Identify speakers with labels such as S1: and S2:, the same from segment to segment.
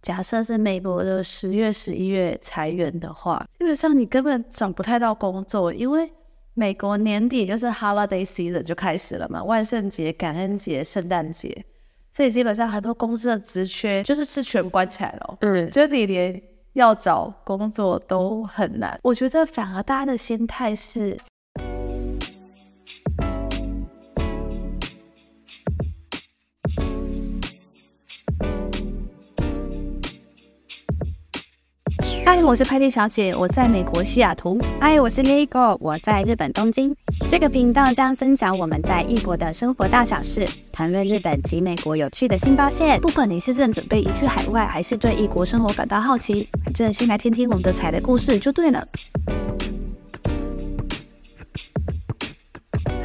S1: 假设是美国的十月、十一月裁员的话，基本上你根本找不太到工作，因为美国年底就是 holiday season 就开始了嘛，万圣节、感恩节、圣诞节，所以基本上很多公司的职缺就是是全关起来了。嗯，就你连要找工作都很难。我觉得反而大家的心态是。嗨，我是派蒂小姐，我在美国西雅图。
S2: 嗨，我是 Lego 我在日本东京。这个频道将分享我们在异国的生活大小事，谈论日本及美国有趣的新发现。
S1: 不管你是正准备移去海外，还是对异国生活感到好奇，反正先来听听我们的彩的故事就对了。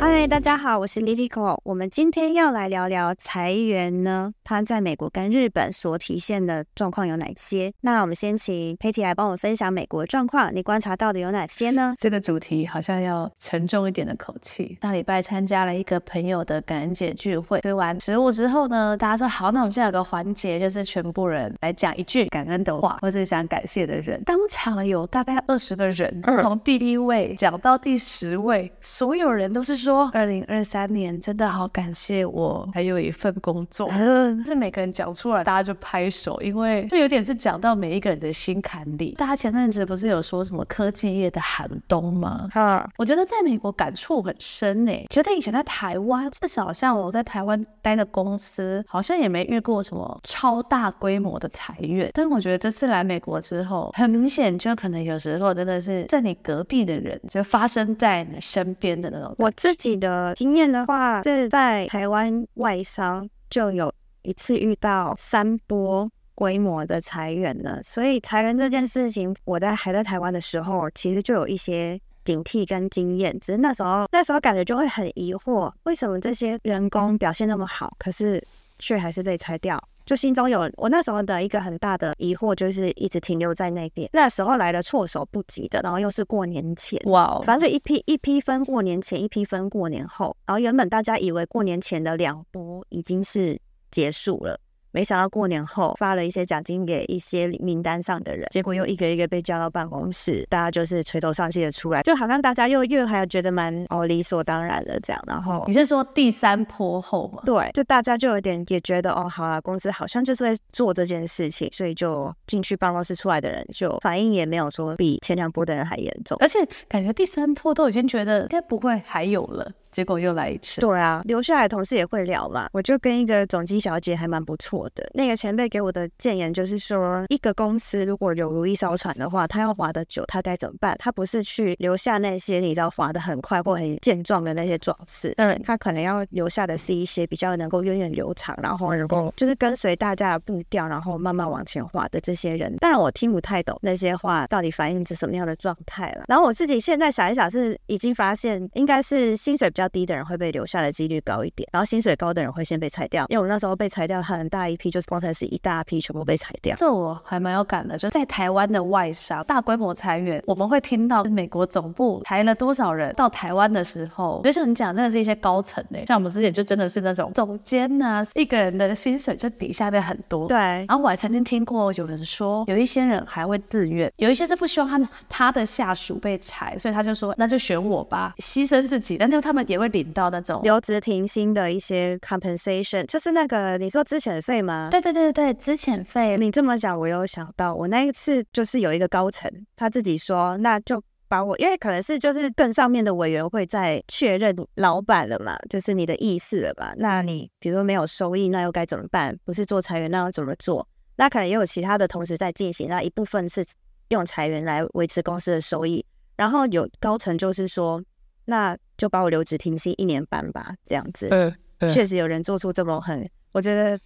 S2: 嗨，大家好，我是 Lilico。我们今天要来聊聊裁员呢，它在美国跟日本所体现的状况有哪些？那我们先请 Patty 来帮我分享美国状况，你观察到的有哪些呢？
S1: 这个主题好像要沉重一点的口气。上礼拜参加了一个朋友的感恩节聚会，吃完食物之后呢，大家说好，那我们现在有个环节，就是全部人来讲一句感恩的话，或是想感谢的人。当场有大概二十个人，从第一位讲到第十位，所有人都是说。二零二三年真的好感谢我还有一份工作，是每个人讲出来，大家就拍手，因为这有点是讲到每一个人的心坎里。大家前阵子不是有说什么科技业的寒冬吗？哈，我觉得在美国感触很深诶，觉得以前在台湾，至少像我在台湾待的公司，好像也没遇过什么超大规模的裁员。但是我觉得这次来美国之后，很明显就可能有时候真的是在你隔壁的人，就发生在你身边的那种。
S2: 我自己的经验的话，是在台湾外商就有一次遇到三波规模的裁员了，所以裁员这件事情，我在还在台湾的时候，其实就有一些警惕跟经验。只是那时候那时候感觉就会很疑惑，为什么这些员工表现那么好，可是却还是被裁掉？就心中有我那时候的一个很大的疑惑，就是一直停留在那边。那时候来的措手不及的，然后又是过年前，哇 Wow，反正一批一批分过年前，一批分过年后。然后原本大家以为过年前的两波已经是结束了。没想到过年后发了一些奖金给一些名单上的人，结果又一个一个被叫到办公室，大家就是垂头丧气的出来，就好像大家又又还觉得蛮哦理所当然的这样。然后
S1: 你是说第三波后吗？
S2: 对，就大家就有点也觉得哦，好啊，公司好像就是会做这件事情，所以就进去办公室出来的人就反应也没有说比前两波的人还严重，
S1: 而且感觉第三波都已经觉得应该不会还有了。结果又来一次。
S2: 对啊，留下来的同事也会聊嘛。我就跟一个总机小姐还蛮不错的。那个前辈给我的建言就是说，一个公司如果有如意艘船的话，他要划得久，他该怎么办？他不是去留下那些你知道划得很快或很健壮的那些壮士，嗯，他可能要留下的是一些比较能够源远流长，然后能够就是跟随大家的步调，然后慢慢往前划的这些人。当然我听不太懂那些话到底反映着什么样的状态了。然后我自己现在想一想，是已经发现应该是薪水比较。较低的人会被留下的几率高一点，然后薪水高的人会先被裁掉。因为我那时候被裁掉很大一批，就是光才是一大批全部被裁掉。
S1: 这我还蛮有感的，就在台湾的外商大规模裁员，我们会听到美国总部裁了多少人，到台湾的时候，就像你讲，真的是一些高层诶，像我们之前就真的是那种总监啊，一个人的薪水就比下面很多。
S2: 对，
S1: 然后我还曾经听过有人说，有一些人还会自愿，有一些是不希望他他的下属被裁，所以他就说那就选我吧，牺牲自己，但是他们。也会领到那种
S2: 留职停薪的一些 compensation，就是那个你说资遣费吗？
S1: 对对对对，资遣费。
S2: 你这么讲，我有想到，我那一次就是有一个高层，他自己说，那就把我，因为可能是就是更上面的委员会在确认老板了嘛，就是你的意思了吧？那你比如说没有收益，那又该怎么办？不是做裁员，那要怎么做？那可能也有其他的同时在进行，那一部分是用裁员来维持公司的收益，然后有高层就是说。那就把我留职停薪一年半吧，这样子。嗯，嗯，确实有人做出这么很，我觉得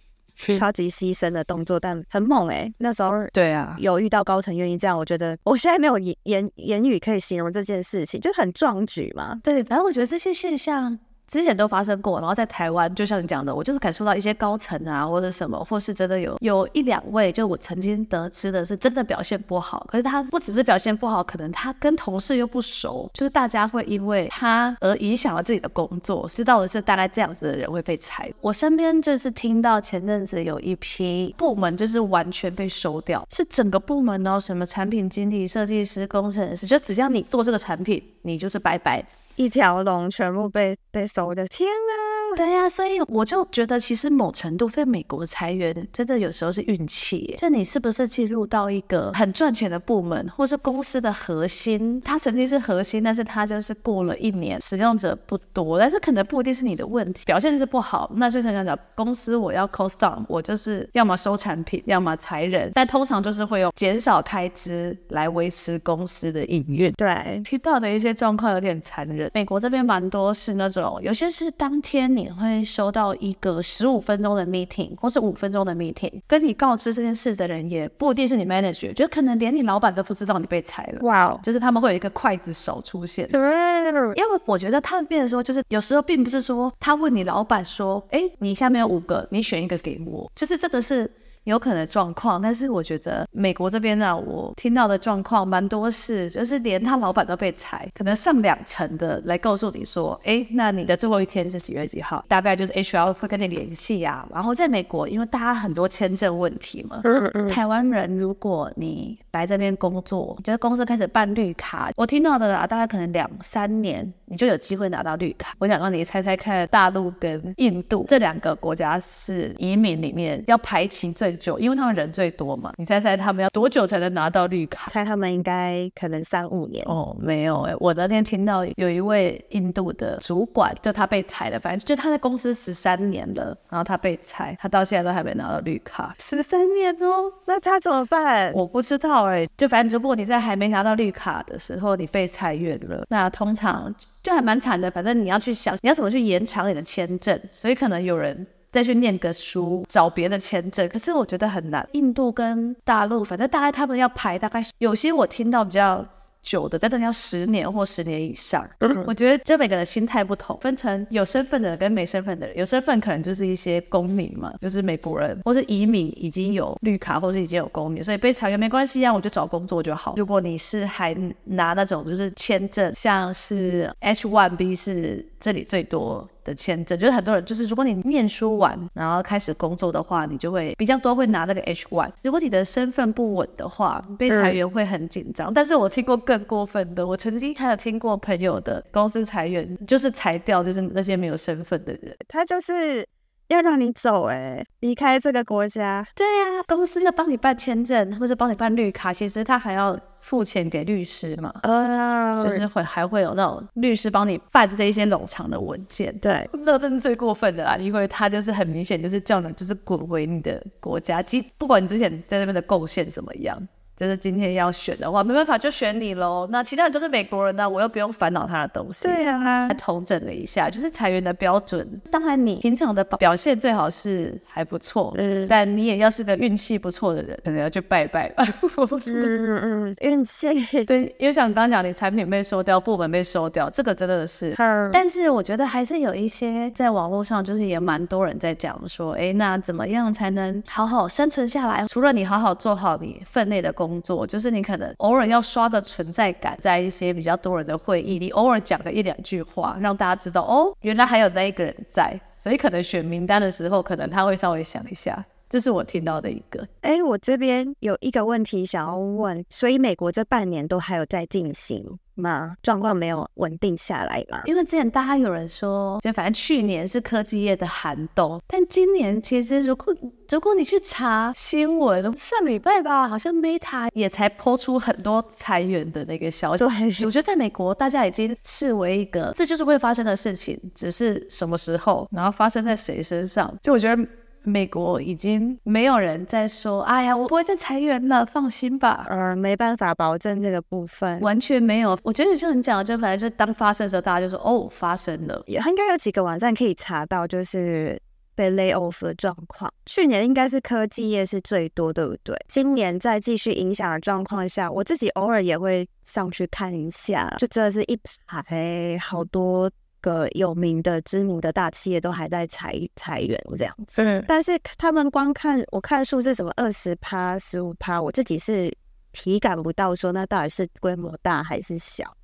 S2: 超级牺牲的动作，但很猛哎、欸。那时候
S1: 对啊，
S2: 有遇到高层愿意这样，我觉得我现在没有言言言语可以形容这件事情，就很壮举嘛。
S1: 对，反正我觉得这些现象之前都发生过，然后在台湾，就像你讲的，我就是感受到一些高层啊，或者什么，或是真的有有一两位，就我曾经得知的是真的表现不好，可是他不只是表现不好，可能他跟同事又不熟，就是大家会因为他而影响了自己的工作，知道的是大概这样子的人会被裁。我身边就是听到前阵子有一批部门就是完全被收掉，是整个部门哦，什么产品经理、设计师、工程师，就只要你做这个产品，你就是拜拜，
S2: 一条龙全部被被我的天啊！
S1: 对呀、啊，所以我就觉得，其实某程度在美国裁员，真的有时候是运气。就你是不是进入到一个很赚钱的部门，或是公司的核心？它曾经是核心，但是它就是过了一年，使用者不多，但是可能不一定是你的问题，表现就是不好。那就想想讲，公司我要 cost down，我就是要么收产品，要么裁人，但通常就是会用减少开支来维持公司的营运。
S2: 对，
S1: 听到的一些状况有点残忍。美国这边蛮多是那种有。些是当天你会收到一个十五分钟的 meeting，或是五分钟的 meeting，跟你告知这件事的人也不一定是你 manager，就可能连你老板都不知道你被裁了。
S2: 哇哦，
S1: 就是他们会有一个刽子手出现。因为我觉得他们变得说，就是有时候并不是说他问你老板说，哎，你下面有五个，你选一个给我，就是这个是。有可能状况，但是我觉得美国这边呢、啊，我听到的状况蛮多是，就是连他老板都被裁，可能上两层的来告诉你说，哎，那你的最后一天是几月几号？大概就是 HR 会跟你联系呀。然后在美国，因为大家很多签证问题嘛，台湾人如果你来这边工作，就是公司开始办绿卡，我听到的啊，大概可能两三年你就有机会拿到绿卡。我想让你猜猜看，大陆跟印度这两个国家是移民里面要排期最久，因为他们人最多嘛，你猜猜他们要多久才能拿到绿卡？
S2: 猜他们应该可能三五年
S1: 哦，没有哎、欸，我那天听到有一位印度的主管，就他被裁了，反正就他在公司十三年了，然后他被裁，他到现在都还没拿到绿卡，十三年哦，
S2: 那他怎么办？
S1: 我不知道哎、欸，就反正如果你在还没拿到绿卡的时候你被裁员了，那通常就还蛮惨的，反正你要去想你要怎么去延长你的签证，所以可能有人。再去念个书，找别的签证，可是我觉得很难。印度跟大陆，反正大概他们要排，大概有些我听到比较久的，真的要十年或十年以上。我觉得这每个人心态不同，分成有身份的人跟没身份的人。有身份可能就是一些公民嘛，就是美国人或是移民，已经有绿卡或是已经有公民，所以被裁员没关系啊，我就找工作就好。如果你是还拿那种就是签证，像是 H1B 是这里最多。的签证就是很多人，就是如果你念书完，然后开始工作的话，你就会比较多会拿那个 H one。如果你的身份不稳的话，被裁员会很紧张。嗯、但是我听过更过分的，我曾经还有听过朋友的公司裁员，就是裁掉就是那些没有身份的人，
S2: 他就是要让你走、欸，哎，离开这个国家。
S1: 对呀、啊，公司要帮你办签证或者帮你办绿卡，其实他还要。付钱给律师嘛，呃，就是会还会有那种律师帮你办这一些冗长的文件，
S2: 对，
S1: 那真是最过分的啦，因为他就是很明显就是叫你就是滚回你的国家，即不管你之前在那边的贡献怎么样。就是今天要选的话，没办法就选你喽。那其他人都是美国人呢、啊，我又不用烦恼他的东西。
S2: 对啊，
S1: 统整了一下，就是裁员的标准。当然，你平常的表现最好是还不错，嗯，但你也要是个运气不错的人，可能要去拜拜吧。
S2: 嗯嗯，运气。
S1: 对，因为像刚刚讲，你产品被收掉，部门被收掉，这个真的是。嗯。但是我觉得还是有一些在网络上，就是也蛮多人在讲说，哎，那怎么样才能好好生存下来？除了你好好做好你分内的工。工作就是你可能偶尔要刷的存在感，在一些比较多人的会议，你偶尔讲个一两句话，让大家知道哦，原来还有那一个人在，所以可能选名单的时候，可能他会稍微想一下。这是我听到的一个。
S2: 哎，我这边有一个问题想要问，所以美国这半年都还有在进行吗？状况没有稳定下来吗？
S1: 因为之前大家有人说，就反正去年是科技业的寒冬，但今年其实如果如果你去查新闻，上礼拜吧，好像 Meta 也才抛出很多裁员的那个消息。我觉得在美国，大家已经视为一个这就是会发生的事情，只是什么时候，然后发生在谁身上。就我觉得。美国已经没有人在说，哎呀，我不会再裁员了，放心吧。
S2: 呃，没办法保证这个部分，
S1: 完全没有。我觉得就你讲的，就反正就当发生的时候，大家就说，哦，发生了。
S2: 也应该有几个网站可以查到，就是被 lay off 的状况。去年应该是科技业是最多，对不对？今年在继续影响的状况下，我自己偶尔也会上去看一下，就真的是一排好多。个有名的知名的大企业都还在裁裁员这样子。
S1: 是，
S2: 但是他们光看我看数是什么二十趴、十五趴，我自己是体感不到说那到底是规模大还是小，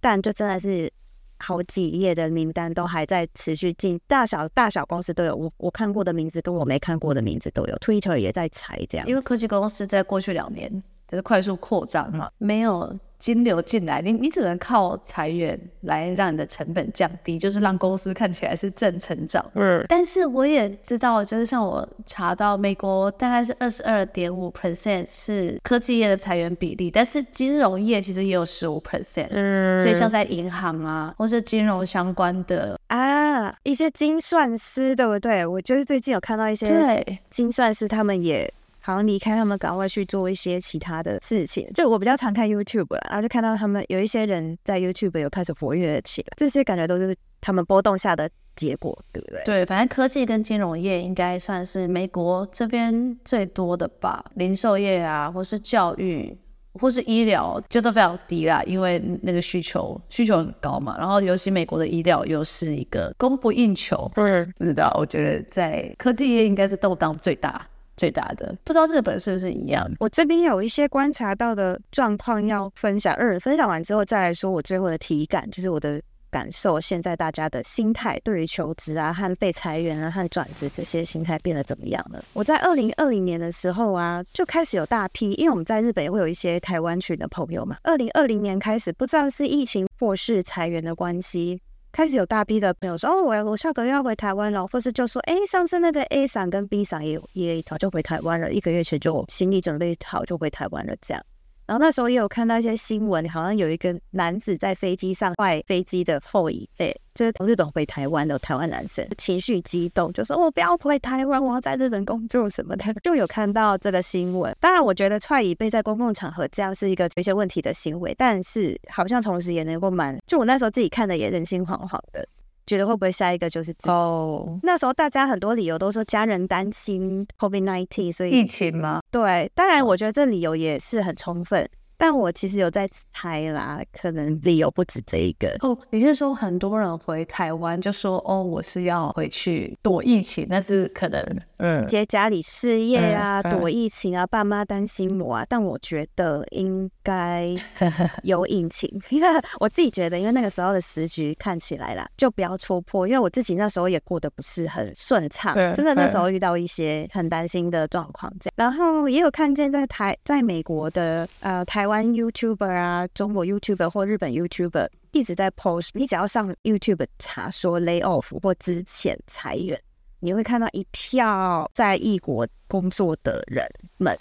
S2: 但就真的是。好几页的名单都还在持续进，大小大小公司都有，我我看过的名字跟我没看过的名字都有，Twitter 也在裁这样，
S1: 因为科技公司在过去两年就是快速扩张嘛，没有。金流进来，你你只能靠裁员来让你的成本降低，就是让公司看起来是正成长。嗯，但是我也知道，就是像我查到，美国大概是二十二点五 percent 是科技业的裁员比例，但是金融业其实也有十五 percent。嗯，所以像在银行啊，或是金融相关的
S2: 啊，一些精算师，对不对？我就是最近有看到一些对精算师，他们也。好像离开他们，岗位去做一些其他的事情。就我比较常看 YouTube 啦，然后就看到他们有一些人在 YouTube 有开始活跃起来，这些感觉都是他们波动下的结果，对不对？
S1: 对，反正科技跟金融业应该算是美国这边最多的吧。零售业啊，或是教育，或是医疗，就都非常低啦，因为那个需求需求很高嘛。然后尤其美国的医疗又是一个供不应求，嗯，不知道，我觉得在科技业应该是动荡最大。最大的不知道日本是不是一样？
S2: 我这边有一些观察到的状况要分享，二分享完之后再来说我最后的体感，就是我的感受。现在大家的心态对于求职啊和被裁员啊和转职这些心态变得怎么样了？我在二零二零年的时候啊，就开始有大批，因为我们在日本也会有一些台湾群的朋友嘛。二零二零年开始，不知道是疫情或是裁员的关系。开始有大批的朋友说：“哦，我我下个月要回台湾了。”或是就说：“哎，上次那个 A 伞跟 B 伞也也早就回台湾了，一个月前就行李准备好就回台湾了。”这样。然后那时候也有看到一些新闻，好像有一个男子在飞机上坏飞机的后椅背，就是从日本回台湾的台湾男生，情绪激动，就说：“我不要回台湾，我要在日本工作什么的。”就有看到这个新闻。当然，我觉得踹椅背在公共场合这样是一个有一些问题的行为，但是好像同时也能够蛮……就我那时候自己看的也人心惶惶的。觉得会不会下一个就是自己？Oh. 那时候大家很多理由都说家人担心 COVID-19，所以
S1: 疫情吗？
S2: 对，当然我觉得这理由也是很充分。但我其实有在猜啦，可能理由不止这一个
S1: 哦。你是说很多人回台湾就说哦，我是要回去躲疫情，那是可能嗯
S2: 接家里事业啊，嗯、躲疫情啊，爸妈担心我啊。但我觉得应该 有隐情，因 为我自己觉得，因为那个时候的时局看起来啦，就不要戳破。因为我自己那时候也过得不是很顺畅，真的那时候遇到一些很担心的状况这样。然后也有看见在台在美国的呃。台湾 YouTuber 啊，中国 YouTuber 或日本 YouTuber 一直在 post，你只要上 YouTube 查说 lay off 或之前裁员，你会看到一票在异国工作的人们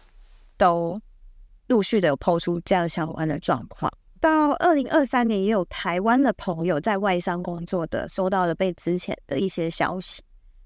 S2: 都陆续的有抛出这样相关的状况。到二零二三年，也有台湾的朋友在外商工作的收到了被之前的一些消息。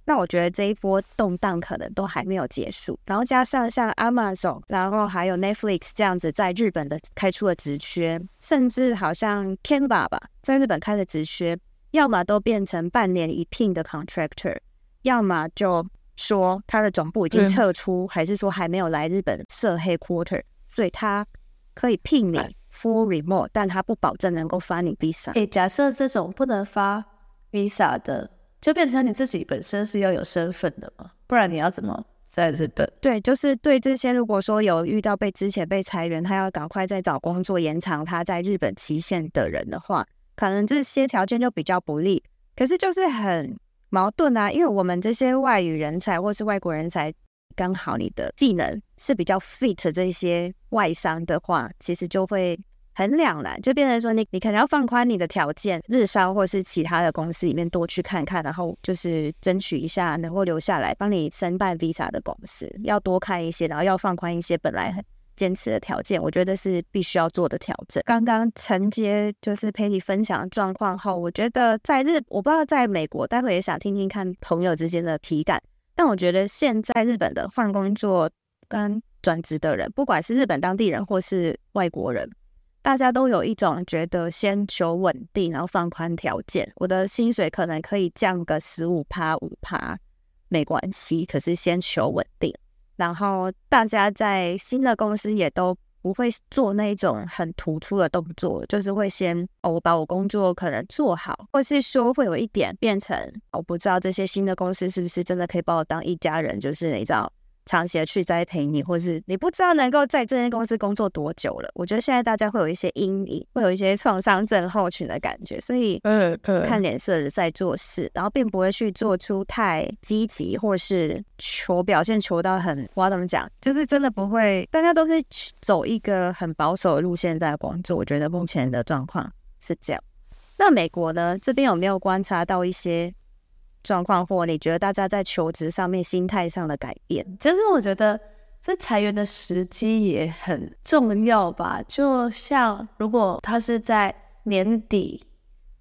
S2: 那我觉得这一波动荡可能都还没有结束，然后加上像 Amazon，然后还有 Netflix 这样子在日本的开出了职缺，甚至好像 Canva 吧，在日本开的职缺，要么都变成半年一聘的 contractor，要么就说他的总部已经撤出，还是说还没有来日本设 headquarter，所以他可以聘你 full remote，但他不保证能够发你 visa。
S1: 诶，假设这种不能发 visa 的。就变成你自己本身是要有身份的嘛，不然你要怎么在日本？
S2: 对，就是对这些如果说有遇到被之前被裁员，他要赶快再找工作延长他在日本期限的人的话，可能这些条件就比较不利。可是就是很矛盾啊，因为我们这些外语人才或是外国人才，刚好你的技能是比较 fit 这些外商的话，其实就会。很两难，就变成说你你可能要放宽你的条件，日商或是其他的公司里面多去看看，然后就是争取一下能够留下来帮你申办 visa 的公司，要多看一些，然后要放宽一些本来很坚持的条件，我觉得是必须要做的调整。刚刚承接就是陪你分享的状况后，我觉得在日我不知道在美国，待会也想听听看朋友之间的体感，但我觉得现在日本的换工作跟转职的人，不管是日本当地人或是外国人。大家都有一种觉得先求稳定，然后放宽条件。我的薪水可能可以降个十五趴、五趴，没关系。可是先求稳定。然后大家在新的公司也都不会做那种很突出的动作，就是会先哦，我把我工作可能做好，或是说会有一点变成我不知道这些新的公司是不是真的可以把我当一家人，就是你知道。长期的去栽培你，或是你不知道能够在这间公司工作多久了。我觉得现在大家会有一些阴影，会有一些创伤症候群的感觉，所以看脸色的在做事，然后并不会去做出太积极，或是求表现求到很，我要怎么讲，就是真的不会，大家都是走一个很保守的路线在工作。我觉得目前的状况是这样。那美国呢？这边有没有观察到一些？状况，或你觉得大家在求职上面心态上的改变，
S1: 其实我觉得这裁员的时机也很重要吧。就像如果他是在年底，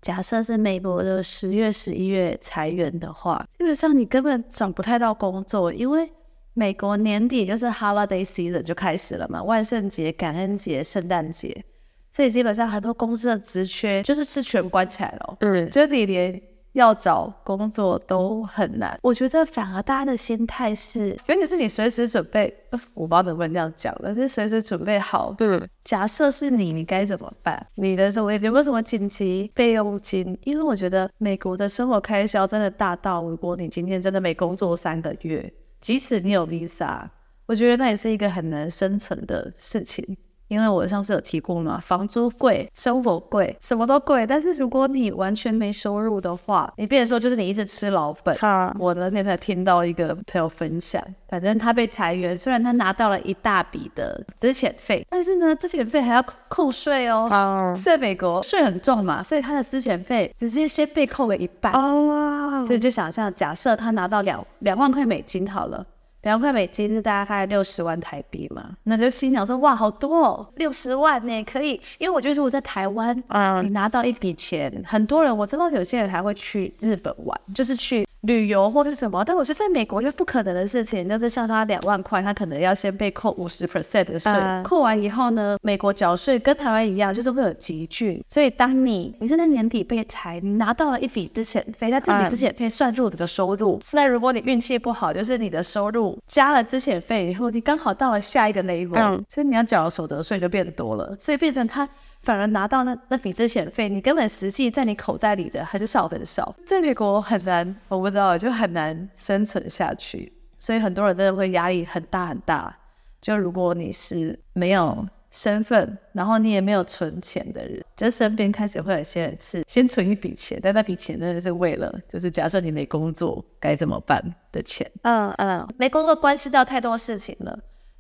S1: 假设是美国的十月、十一月裁员的话，基本上你根本找不太到工作，因为美国年底就是 holiday season 就开始了嘛，万圣节、感恩节、圣诞节，所以基本上很多公司的职缺就是是全关起来了。嗯，就你连。要找工作都很难，我觉得反而大家的心态是，尤其是你随时准备，我不知道能不能这样讲，但是随时准备好。对，假设是你，你该怎么办？你的什么有没有什么紧急备用金？因为我觉得美国的生活开销真的大到，如果你今天真的没工作三个月，即使你有 visa，我觉得那也是一个很难生存的事情。因为我上次有提过嘛，房租贵，生活贵，什么都贵。但是如果你完全没收入的话，你变成说就是你一直吃老本。哈，我那天才听到一个朋友分享，反正他被裁员，虽然他拿到了一大笔的资遣费，但是呢，资遣费还要扣税哦。好，在美国税很重嘛，所以他的资遣费直接先被扣了一半。哦，所以就想象，假设他拿到两两万块美金好了。两块美金是大概六十万台币嘛？那就心想说，哇，好多哦，六十万呢，可以。因为我觉得如果在台湾，嗯，你拿到一笔钱，很多人我知道有些人还会去日本玩，就是去。旅游或者什么，但我觉得在美国就不可能的事情，就是像他两万块，他可能要先被扣五十 percent 的税，呃、扣完以后呢，美国缴税跟台湾一样，就是会有集聚。所以当你你是在年底被裁，你拿到了一笔之前费，那这笔之前费算入你的收入。现在、呃、如果你运气不好，就是你的收入加了之前费以后，你刚好到了下一个 level，、嗯、所以你要缴的所得税就变多了，所以变成他。反而拿到那那笔资遣费，你根本实际在你口袋里的很少很少，在美国很难，我不知道，就很难生存下去，所以很多人真的会压力很大很大。就如果你是没有身份，然后你也没有存钱的人，就身边开始会有些人是先存一笔钱，但那笔钱真的是为了，就是假设你没工作该怎么办的钱。嗯嗯，没工作关系到太多事情了，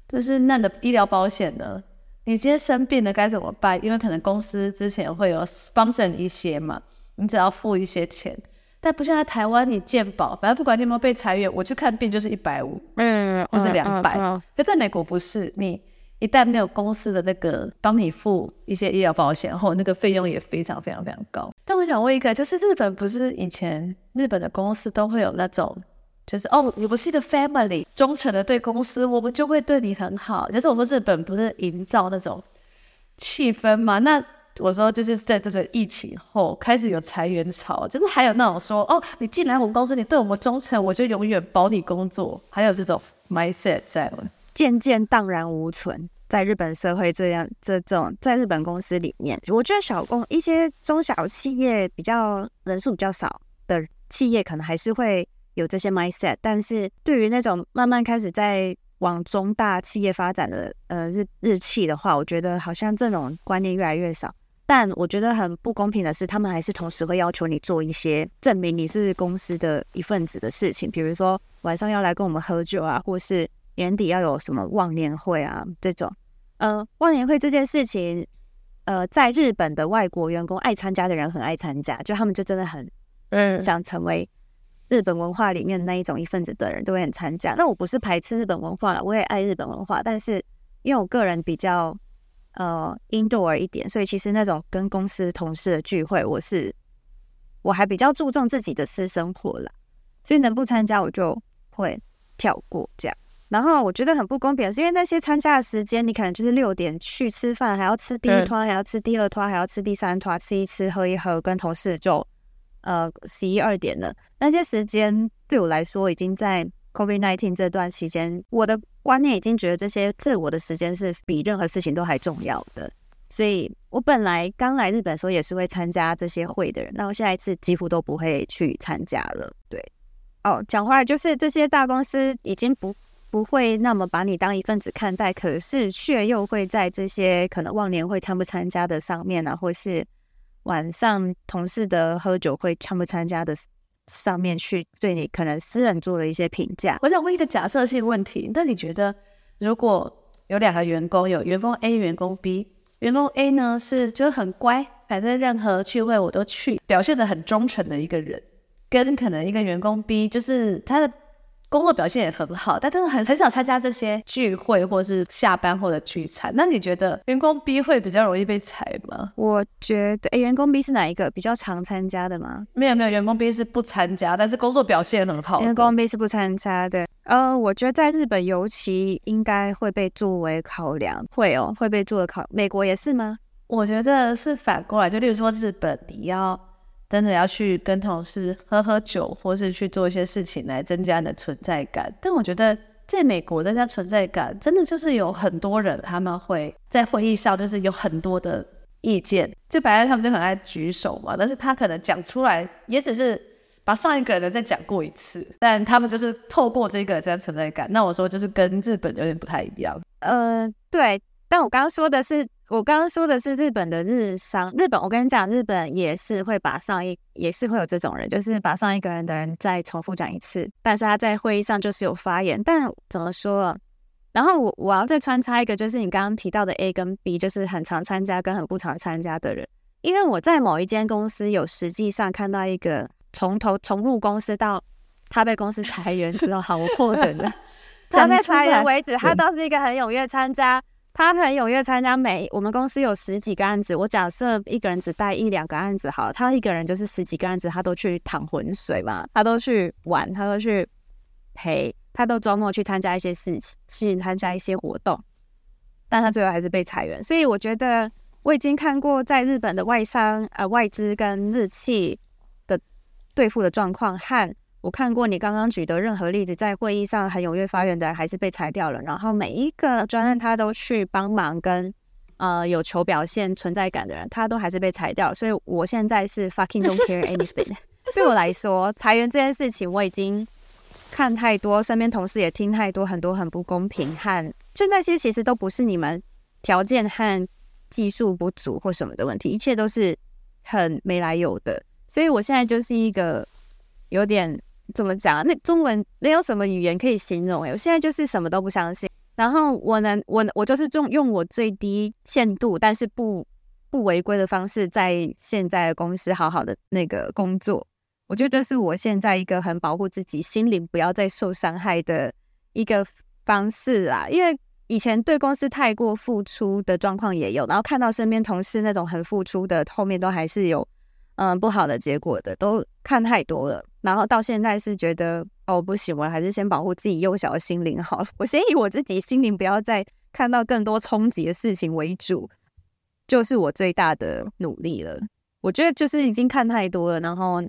S1: 就是那的医疗保险呢？你今天生病了该怎么办？因为可能公司之前会有 sponsor 一些嘛，你只要付一些钱。但不像在台湾，你健保，反正不管你有没有被裁员，我去看病就是一百五，嗯，或是两百。可在美国不是，你一旦没有公司的那个帮你付一些医疗保险后，那个费用也非常非常非常高。但我想问一个，就是日本不是以前日本的公司都会有那种？就是哦，你不是一个 family，忠诚的对公司，我们就会对你很好。就是我们日本不是营造那种气氛吗？那我说就是在这个疫情后开始有裁员潮，就是还有那种说哦，你进来我们公司，你对我们忠诚，我就永远保你工作。还有这种 mindset 在，
S2: 渐渐荡然无存。在日本社会这样这种在日本公司里面，我觉得小公一些中小企业比较人数比较少的企业，可能还是会。有这些 mindset，但是对于那种慢慢开始在往中大企业发展的呃日日企的话，我觉得好像这种观念越来越少。但我觉得很不公平的是，他们还是同时会要求你做一些证明你是公司的一份子的事情，比如说晚上要来跟我们喝酒啊，或是年底要有什么忘年会啊这种。呃，忘年会这件事情，呃，在日本的外国员工爱参加的人很爱参加，就他们就真的很嗯想成为。日本文化里面那一种一份子的人都会很参加。那我不是排斥日本文化了，我也爱日本文化。但是因为我个人比较呃 indoor 一点，所以其实那种跟公司同事的聚会，我是我还比较注重自己的私生活啦。所以能不参加我就会跳过这样。然后我觉得很不公平，是因为那些参加的时间，你可能就是六点去吃饭，还要吃第一团，还要吃第二团，还要吃第三团，吃一吃，喝一喝，跟同事就。呃，十一二点了，那些时间对我来说，已经在 COVID-19 这段期间，我的观念已经觉得这些自我的时间是比任何事情都还重要的。所以我本来刚来日本的时候也是会参加这些会的人，那我下一次几乎都不会去参加了。对，哦，讲回来就是这些大公司已经不不会那么把你当一份子看待，可是却又会在这些可能忘年会参不参加的上面啊，或是晚上同事的喝酒会参不参加的上面去对你可能私人做了一些评价。
S1: 我想问一个假设性问题，那你觉得如果有两个员工，有员工 A、员工 B？员工 A 呢是就是很乖，反正任何聚会我都去，表现的很忠诚的一个人，跟可能一个员工 B 就是他的工作表现也很好，但他很很少参加这些聚会或是下班后的聚餐。那你觉得员工 B 会比较容易被裁吗？
S2: 我觉得，诶，员工 B 是哪一个比较常参加的吗？
S1: 没有没有，员工 B 是不参加，但是工作表现很好。
S2: 员工 B 是不参加的。呃，我觉得在日本尤其应该会被作为考量，会哦，会被作为考。美国也是吗？
S1: 我觉得是反过来，就例如说日本，你要真的要去跟同事喝喝酒，或是去做一些事情来增加你的存在感。但我觉得在美国，增加存在感真的就是有很多人他们会在会议上就是有很多的意见，就本来他们就很爱举手嘛，但是他可能讲出来也只是。把上一个人的再讲过一次，但他们就是透过这个人这样存在感。那我说就是跟日本有点不太一样。
S2: 呃，对，但我刚刚说的是，我刚刚说的是日本的日商。日本，我跟你讲，日本也是会把上一，也是会有这种人，就是把上一个人的人再重复讲一次，但是他在会议上就是有发言。但怎么说了？然后我我要再穿插一个，就是你刚刚提到的 A 跟 B，就是很常参加跟很不常参加的人。因为我在某一间公司有实际上看到一个。从头从入公司到他被公司裁员之后，好破等的。他被裁员为止，他倒是一个很踊跃参加。他很踊跃参加每我们公司有十几个案子，我假设一个人只带一两个案子好了，他一个人就是十几个案子，他都去淌浑水嘛，他都去玩，他都去陪，他都周末去参加一些事情，去参加一些活动。但他最后还是被裁员，所以我觉得我已经看过在日本的外商呃外资跟日企的。对付的状况和我看过你刚刚举的任何例子，在会议上很踊跃发言的人还是被裁掉了，然后每一个专案他都去帮忙跟呃有求表现存在感的人，他都还是被裁掉，所以我现在是 fucking don't care anything。对我来说，裁员这件事情我已经看太多，身边同事也听太多，很多很不公平和就那些其实都不是你们条件和技术不足或什么的问题，一切都是很没来由的。所以我现在就是一个有点怎么讲啊？那中文没有什么语言可以形容诶，我现在就是什么都不相信。然后我能，我我就是用用我最低限度，但是不不违规的方式，在现在的公司好好的那个工作。我觉得这是我现在一个很保护自己心灵不要再受伤害的一个方式啊。因为以前对公司太过付出的状况也有，然后看到身边同事那种很付出的，后面都还是有。嗯，不好的结果的都看太多了，然后到现在是觉得哦不行，我还是先保护自己幼小的心灵好，我先以我自己心灵不要再看到更多冲击的事情为主，就是我最大的努力了。我觉得就是已经看太多了，然后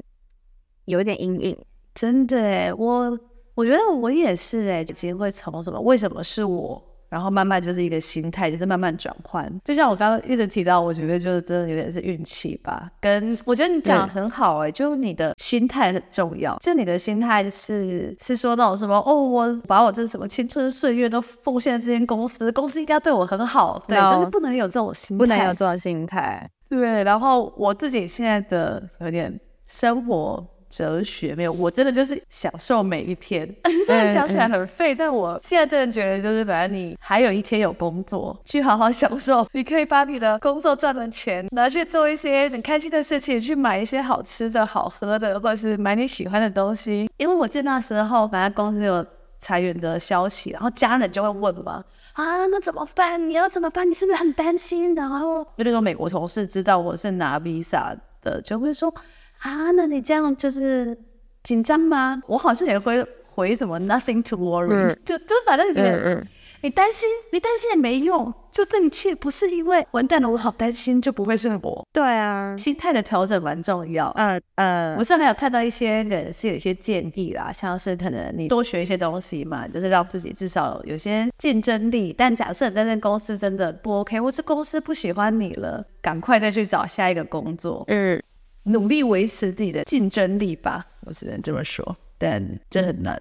S2: 有一点阴影，
S1: 真的，我我觉得我也是哎，其实会从什么？为什么是我？然后慢慢就是一个心态，就是慢慢转换。就像我刚刚一直提到，我觉得就是真的有点是运气吧。跟我觉得你讲的很好哎、欸，就你的心态很重要。就你的心态是是说那种什么哦，我把我这什么青春岁月都奉献这间公司，公司应该对我很好。对，真的不能有这种心态，
S2: 不能有这种心态。
S1: 对，然后我自己现在的有点生活。哲学没有，我真的就是享受每一天。虽然想起来很废，但我现在真的觉得，就是反正你还有一天有工作，去好好享受。你可以把你的工作赚的钱拿去做一些很开心的事情，去买一些好吃的好喝的，或者是买你喜欢的东西。因为我记得那时候，反正公司有裁员的消息，然后家人就会问嘛，啊，那怎么办？你要怎么办？你是不是很担心？然后就那种美国同事知道我是拿 visa 的，就会说。啊，那你这样就是紧张吗？我好像也会回什么 nothing to worry，、嗯、就就反正你你担心，你担心也没用。就这一切不是因为完蛋了，我好担心，就不会是我。
S2: 对啊，
S1: 心态的调整蛮重要。
S2: 嗯嗯，
S1: 我上还有看到一些人是有一些建议啦，像是可能你多学一些东西嘛，就是让自己至少有些竞争力。但假设你在这公司真的不 OK，或是公司不喜欢你了，赶快再去找下一个工作。嗯，努力维持自己的竞争力吧，我只能这么说。但这很难。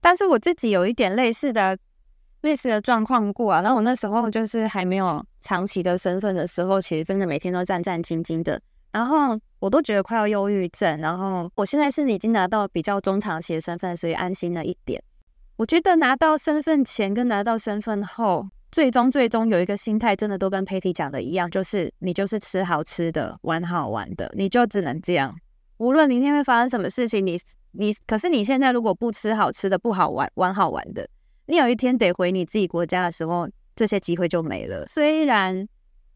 S2: 但是我自己有一点类似的。类似的状况过啊，然后我那时候就是还没有长期的身份的时候，其实真的每天都战战兢兢的，然后我都觉得快要忧郁症。然后我现在是已经拿到比较中长期的身份，所以安心了一点。我觉得拿到身份前跟拿到身份后，最终最终有一个心态，真的都跟 Patty 讲的一样，就是你就是吃好吃的，玩好玩的，你就只能这样。无论明天会发生什么事情，你你可是你现在如果不吃好吃的，不好玩玩好玩的。你有一天得回你自己国家的时候，这些机会就没了。虽然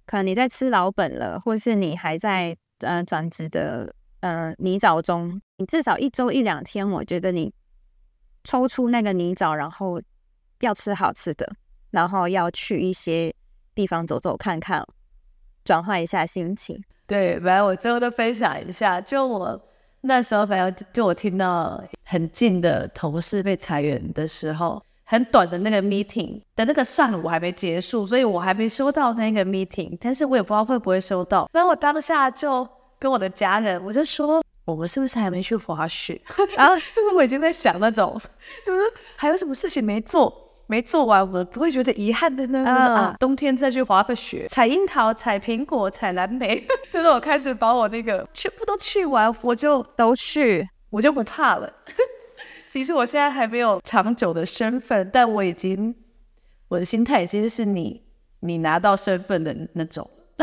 S2: 可能你在吃老本了，或是你还在呃转职的呃泥沼中，你至少一周一两天，我觉得你抽出那个泥沼，然后要吃好吃的，然后要去一些地方走走看看，转换一下心情。
S1: 对，反正我最后都分享一下，就我那时候，反正就我听到很近的同事被裁员的时候。很短的那个 meeting 的那个上午还没结束，所以我还没收到那个 meeting，但是我也不知道会不会收到。然后我当下就跟我的家人，我就说，我们是不是还没去滑雪？然后 就是我已经在想那种，就是还有什么事情没做，没做完，我不会觉得遗憾的呢？就是啊，冬天再去滑个雪，采樱桃、采苹果、采蓝莓，就是我开始把我那个全部都去完，我就
S2: 都去，
S1: 我就不怕了。其实我现在还没有长久的身份，但我已经我的心态其实是你你拿到身份的那种，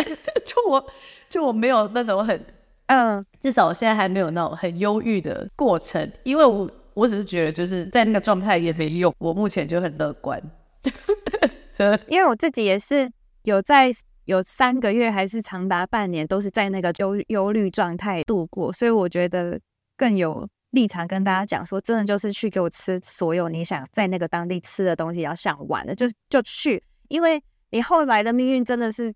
S1: 就我就我没有那种很嗯，至少我现在还没有那种很忧郁的过程，因为我我只是觉得就是在那个状态也没用，我目前就很乐观。
S2: 因为我自己也是有在有三个月还是长达半年都是在那个忧忧虑状态度过，所以我觉得更有。立场跟大家讲说，真的就是去给我吃所有你想在那个当地吃的东西，要想玩的就就去，因为你后来的命运真的是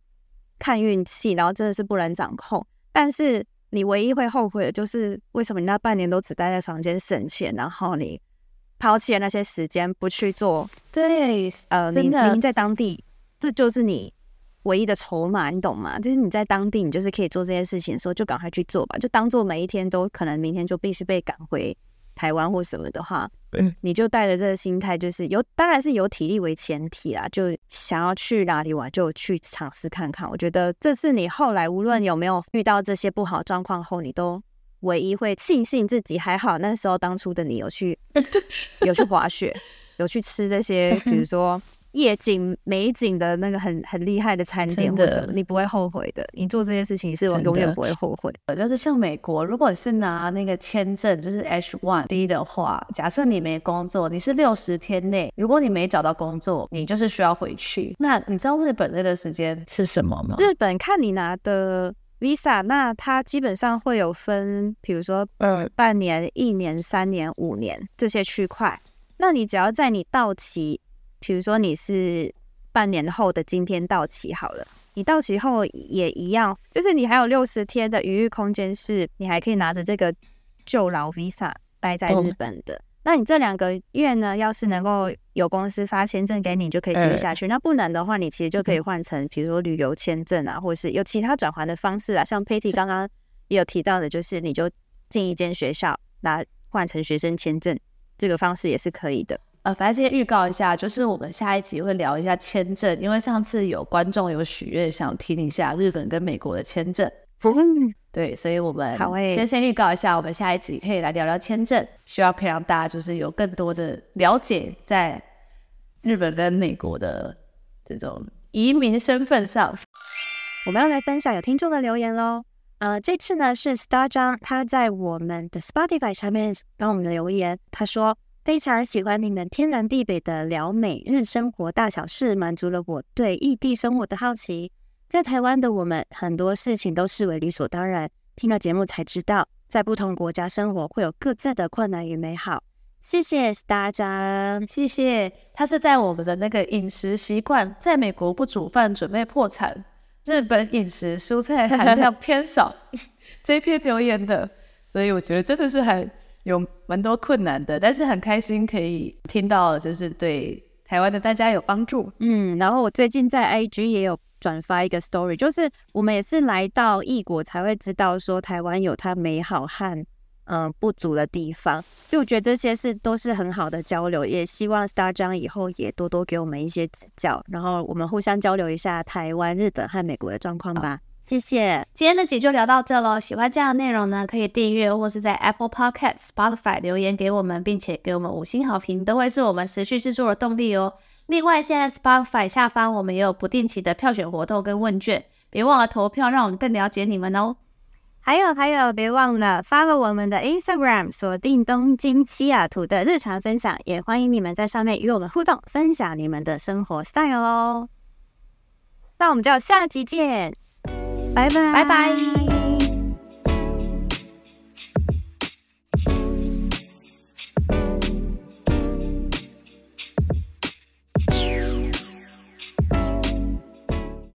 S2: 看运气，然后真的是不能掌控。但是你唯一会后悔的就是为什么你那半年都只待在房间省钱，然后你抛弃了那些时间不去做。
S1: 对，
S2: 呃，你您在当地，这就是你。唯一的筹码，你懂吗？就是你在当地，你就是可以做这件事情的时候，就赶快去做吧。就当做每一天都可能，明天就必须被赶回台湾或什么的话，嗯，你就带着这个心态，就是有，当然是有体力为前提啦。就想要去哪里玩，就去尝试看看。我觉得这是你后来无论有没有遇到这些不好状况后，你都唯一会庆幸自己还好。那时候当初的你有去 有去滑雪，有去吃这些，比如说。夜景美景的那个很很厉害的餐点或什么，你不会后悔的。你做这件事情是我永远不会后悔。
S1: 就是像美国，如果是拿那个签证，就是 H one B 的话，假设你没工作，你是六十天内，如果你没找到工作，你就是需要回去。那你知道日本那个时间是什么吗？
S2: 日本看你拿的 Visa，那它基本上会有分，比如说呃半年、一年、三年、五年这些区块。那你只要在你到期。比如说你是半年后的今天到期好了，你到期后也一样，就是你还有六十天的余裕空间，是你还可以拿着这个旧劳 Visa 待在日本的。Oh. 那你这两个月呢，要是能够有公司发签证给你，就可以继续下去。Uh. 那不能的话，你其实就可以换成，比如说旅游签证啊，或者是有其他转换的方式啊。像 Patty 刚刚也有提到的，就是你就进一间学校，拿换成学生签证，这个方式也是可以的。
S1: 呃，反正先预告一下，就是我们下一集会聊一下签证，因为上次有观众有许愿想听一下日本跟美国的签证。嗯，对，所以我们先先预告一下，我们下一集可以来聊聊签证，需要可以让大家就是有更多的了解，在日本跟美国的这种移民身份上。
S2: 我们要来分享有听众的留言喽。呃，这次呢是 Star 张，他在我们的 Spotify 上面帮我们的留言，他说。非常喜欢你们天南地北的聊每日生活大小事，满足了我对异地生活的好奇。在台湾的我们，很多事情都视为理所当然。听了节目才知道，在不同国家生活会有各自的困难与美好。谢谢 Sta，
S1: 谢谢。他是在我们的那个饮食习惯，在美国不煮饭准备破产，日本饮食蔬菜含量偏少 这篇留言的，所以我觉得真的是很有蛮多困难的，但是很开心可以听到，就是对台湾的大家有帮助。
S2: 嗯，然后我最近在 IG 也有转发一个 story，就是我们也是来到异国才会知道说台湾有它美好和。嗯，不足的地方，所以我觉得这些是都是很好的交流，也希望 Star 张以后也多多给我们一些指教，然后我们互相交流一下台湾、日本和美国的状况吧。谢谢，
S1: 今天的集就聊到这喽。喜欢这样的内容呢，可以订阅或是在 Apple Podcast、Spotify 留言给我们，并且给我们五星好评，都会是我们持续制作的动力哦。另外，现在 Spotify 下方我们也有不定期的票选活动跟问卷，别忘了投票，让我们更了解你们哦。
S2: 还有还有，别忘了 follow 我们的 Instagram，锁定东京西雅图的日常分享，也欢迎你们在上面与我们互动，分享你们的生活 style 哦。那我们就下集见，
S1: 拜拜。